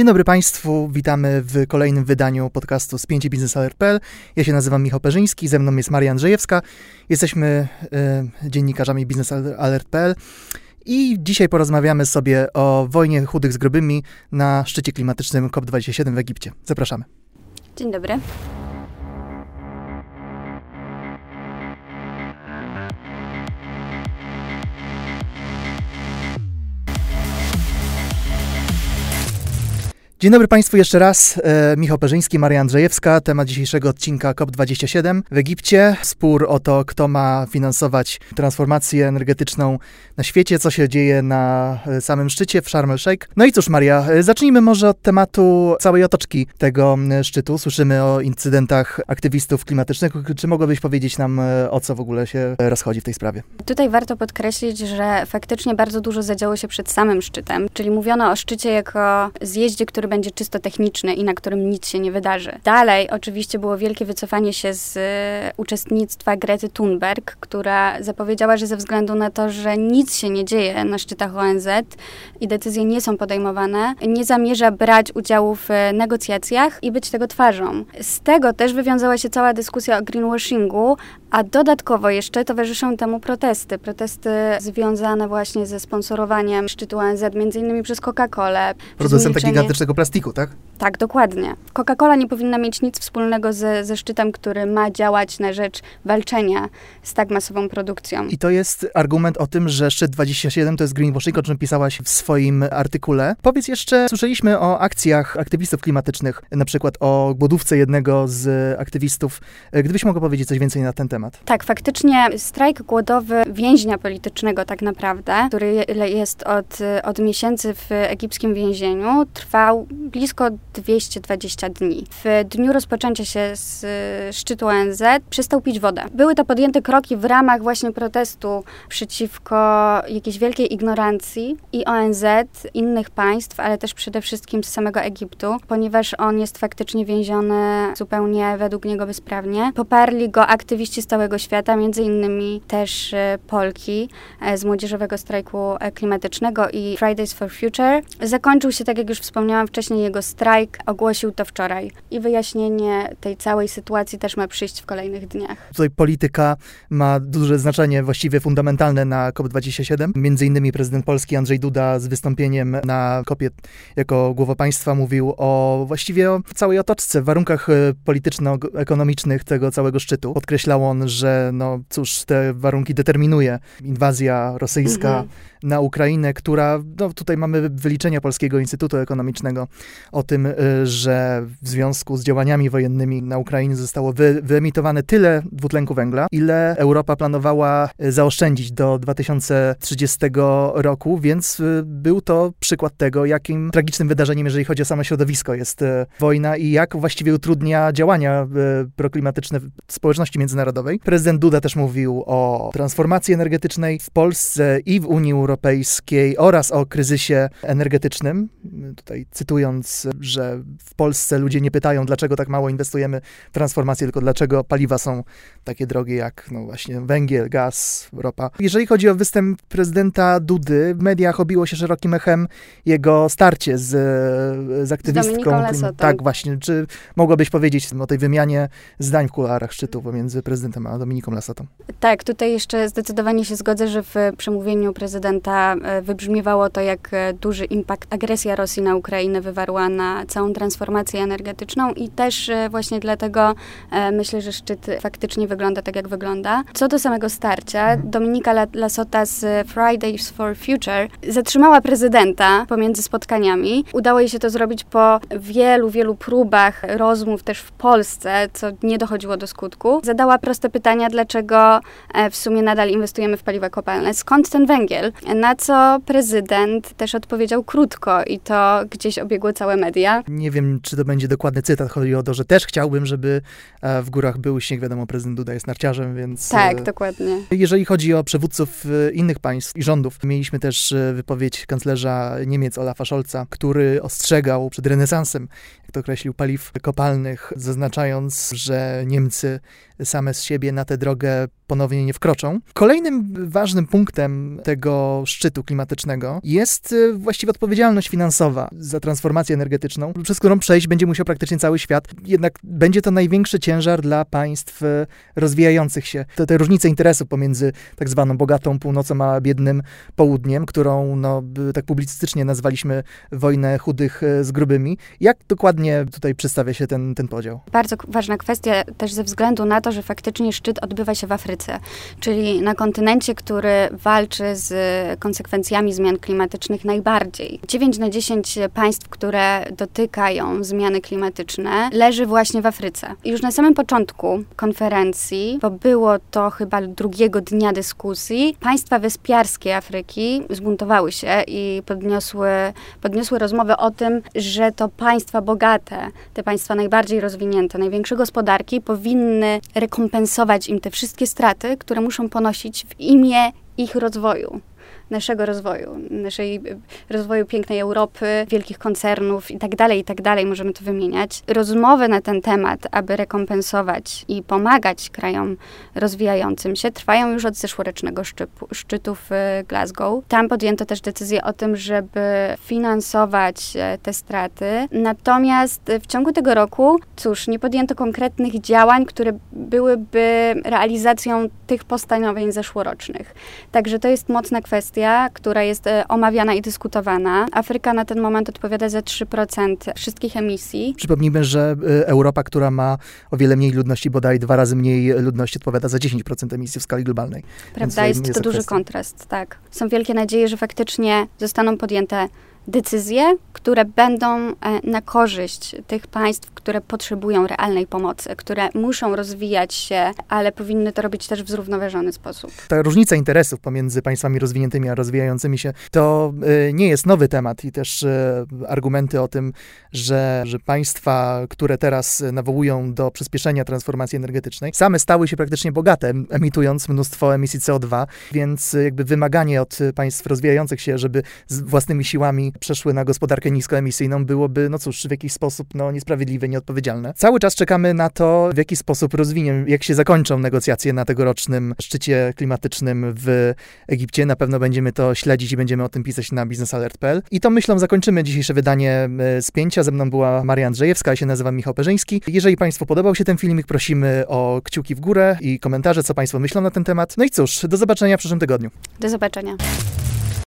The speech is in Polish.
Dzień dobry Państwu, witamy w kolejnym wydaniu podcastu z 5 Biznes Alert.pl. Ja się nazywam Michał Perzyński, ze mną jest Maria Andrzejewska. Jesteśmy y, dziennikarzami Biznes Alert.pl i dzisiaj porozmawiamy sobie o wojnie chudych z grubymi na szczycie klimatycznym COP27 w Egipcie. Zapraszamy. Dzień dobry. Dzień dobry Państwu jeszcze raz. E, Michał Perzyński, Maria Andrzejewska. Temat dzisiejszego odcinka COP27 w Egipcie. Spór o to, kto ma finansować transformację energetyczną na świecie, co się dzieje na e, samym szczycie w Sharm el-Sheikh. No i cóż, Maria, e, zacznijmy może od tematu całej otoczki tego szczytu. Słyszymy o incydentach aktywistów klimatycznych. Czy mogłabyś powiedzieć nam, o co w ogóle się rozchodzi w tej sprawie? Tutaj warto podkreślić, że faktycznie bardzo dużo zadziało się przed samym szczytem, czyli mówiono o szczycie jako zjeździe, który będzie czysto techniczny i na którym nic się nie wydarzy. Dalej oczywiście było wielkie wycofanie się z e, uczestnictwa Grety Thunberg, która zapowiedziała, że ze względu na to, że nic się nie dzieje na szczytach ONZ i decyzje nie są podejmowane, nie zamierza brać udziału w e, negocjacjach i być tego twarzą. Z tego też wywiązała się cała dyskusja o greenwashingu, a dodatkowo jeszcze towarzyszą temu protesty. Protesty związane właśnie ze sponsorowaniem szczytu ONZ, między innymi przez Coca-Colę. Producenta gigantycznego plastiku, tak? Tak, dokładnie. Coca-Cola nie powinna mieć nic wspólnego ze, ze szczytem, który ma działać na rzecz walczenia z tak masową produkcją. I to jest argument o tym, że szczyt 27 to jest greenwashing, o czym pisałaś w swoim artykule. Powiedz jeszcze, słyszeliśmy o akcjach aktywistów klimatycznych, na przykład o głodówce jednego z aktywistów. Gdybyś mogła powiedzieć coś więcej na ten temat. Tak, faktycznie strajk głodowy więźnia politycznego tak naprawdę, który jest od, od miesięcy w egipskim więzieniu, trwał blisko 220 dni. W dniu rozpoczęcia się z szczytu ONZ przestał pić wodę. Były to podjęte kroki w ramach właśnie protestu przeciwko jakiejś wielkiej ignorancji i ONZ, innych państw, ale też przede wszystkim z samego Egiptu, ponieważ on jest faktycznie więziony zupełnie według niego bezprawnie. Poparli go aktywiści z całego świata, między innymi też e, Polki e, z Młodzieżowego Strajku Klimatycznego i Fridays for Future. Zakończył się, tak jak już wspomniałam wcześniej, jego strajk ogłosił to wczoraj i wyjaśnienie tej całej sytuacji też ma przyjść w kolejnych dniach. Tutaj polityka ma duże znaczenie, właściwie fundamentalne na COP27. Między innymi prezydent Polski Andrzej Duda z wystąpieniem na COPie jako głowa państwa mówił o właściwie o całej otoczce, warunkach e, polityczno-ekonomicznych tego całego szczytu. Podkreślał on, że no cóż, te warunki determinuje inwazja rosyjska mhm. na Ukrainę, która, no tutaj mamy wyliczenia Polskiego Instytutu Ekonomicznego o tym, Y, że w związku z działaniami wojennymi na Ukrainie zostało wy, wyemitowane tyle dwutlenku węgla, ile Europa planowała y, zaoszczędzić do 2030 roku, więc y, był to przykład tego, jakim tragicznym wydarzeniem, jeżeli chodzi o samo środowisko, jest wojna i jak właściwie utrudnia działania proklimatyczne społeczności międzynarodowej. Prezydent Duda też mówił o transformacji energetycznej w Polsce i w Unii Europejskiej oraz o kryzysie energetycznym. Tutaj cytując, że w Polsce ludzie nie pytają, dlaczego tak mało inwestujemy w transformację, tylko dlaczego paliwa są takie drogie jak no właśnie węgiel, gaz, ropa. Jeżeli chodzi o występ prezydenta Dudy, w mediach obiło się szerokim echem jego starcie z, z aktywistką. Z tak, właśnie. Czy mogłabyś powiedzieć o tej wymianie zdań w kuluarach szczytu pomiędzy prezydentem a Dominiką Lasotą? Tak, tutaj jeszcze zdecydowanie się zgodzę, że w przemówieniu prezydenta e, wybrzmiewało to, jak e, duży impact agresja Rosji na Ukrainę wywarła na całą transformację energetyczną i też e, właśnie dlatego myślę, że szczyt faktycznie wygląda tak, jak wygląda. Co do samego starcia, Dominika Lasota z Fridays for Future zatrzymała prezydenta pomiędzy spotkaniami. Udało jej się to zrobić po wielu, wielu próbach rozmów też w Polsce, co nie dochodziło do skutku. Zadała proste pytania, dlaczego e, w sumie nadal inwestujemy w paliwa kopalne. Skąd ten węgiel? Na co prezydent też odpowiedział krótko i to gdzieś obiegło całe media. Nie wiem, czy to będzie dokładny cytat. Chodzi o to, że też chciałbym, żeby e, w górach był śnieg. Wiadomo, prezydent Duda jest narciarzem, więc... Tak, e, dokładnie. Jeżeli chodzi o przywódców innych państw i rządów, mieliśmy też wypowiedź kanclerza Niemiec Olafa Scholza, który ostrzegał przed renesansem to określił, paliw kopalnych, zaznaczając, że Niemcy same z siebie na tę drogę ponownie nie wkroczą. Kolejnym ważnym punktem tego szczytu klimatycznego jest e, właściwie odpowiedzialność finansowa za transformację energetyczną, przez którą przejść będzie musiał praktycznie cały świat. Jednak będzie to największy ciężar dla państw e, rozwijających się. Te, te różnice interesów pomiędzy tak zwaną bogatą północą a biednym południem, którą no, tak publicystycznie nazwaliśmy wojnę chudych e, z grubymi. Jak dokładnie tutaj przedstawia się ten, ten podział? Bardzo ważna kwestia też ze względu na to, że faktycznie szczyt odbywa się w Afryce, czyli na kontynencie, który walczy z konsekwencjami zmian klimatycznych najbardziej. 9 na 10 państw, które dotykają zmiany klimatyczne, leży właśnie w Afryce. I już na samym początku konferencji, bo było to chyba drugiego dnia dyskusji, państwa wyspiarskie Afryki zbuntowały się i podniosły, podniosły rozmowę o tym, że to państwa bogate, te państwa najbardziej rozwinięte, największe gospodarki powinny rekompensować im te wszystkie straty, które muszą ponosić w imię ich rozwoju naszego rozwoju, naszej e, rozwoju pięknej Europy, wielkich koncernów itd., tak itd., tak możemy to wymieniać. Rozmowy na ten temat, aby rekompensować i pomagać krajom rozwijającym się, trwają już od zeszłorocznego szczytu, szczytu w Glasgow. Tam podjęto też decyzję o tym, żeby finansować e, te straty. Natomiast w ciągu tego roku, cóż, nie podjęto konkretnych działań, które byłyby realizacją tych postanowień zeszłorocznych. Także to jest mocna kwestia kwestia, która jest e, omawiana i dyskutowana. Afryka na ten moment odpowiada za 3% wszystkich emisji. Przypomnijmy, że e, Europa, która ma o wiele mniej ludności, bodaj dwa razy mniej ludności, odpowiada za 10% emisji w skali globalnej. Prawda, jest, jest to duży kwestia. kontrast, tak. Są wielkie nadzieje, że faktycznie zostaną podjęte decyzje, które będą e, na korzyść tych państw, które potrzebują realnej pomocy, które muszą rozwijać się, ale powinny to robić też w zrównoważony sposób. Ta różnica interesów pomiędzy państwami rozwiniętymi a rozwijającymi się to e, nie jest nowy temat i też e, argumenty o tym, że, że państwa, które teraz nawołują do przyspieszenia transformacji energetycznej, same stały się praktycznie bogate, emitując mnóstwo emisji CO2, więc jakby wymaganie od państw rozwijających się, żeby własnymi siłami przeszły na gospodarkę niskoemisyjną, byłoby, no cóż, w jakiś sposób no, niesprawiedliwe, nieodpowiedzialne. Cały czas czekamy na to, w jaki sposób rozwinie, jak się zakończą negocjacje na tegorocznym szczycie klimatycznym w Egipcie. Na pewno będziemy to śledzić i będziemy o tym pisać na biznesalert.pl. I to myślą zakończymy dzisiejsze wydanie e, spięcia. Ze mną była Maria Andrzejewska, ja się nazywam Michał Perzyński. Jeżeli Państwu podobał się ten filmik, prosimy o kciuki w górę i komentarze, co Państwo myślą na ten temat. No i cóż, do zobaczenia w przyszłym tygodniu. Do zobaczenia.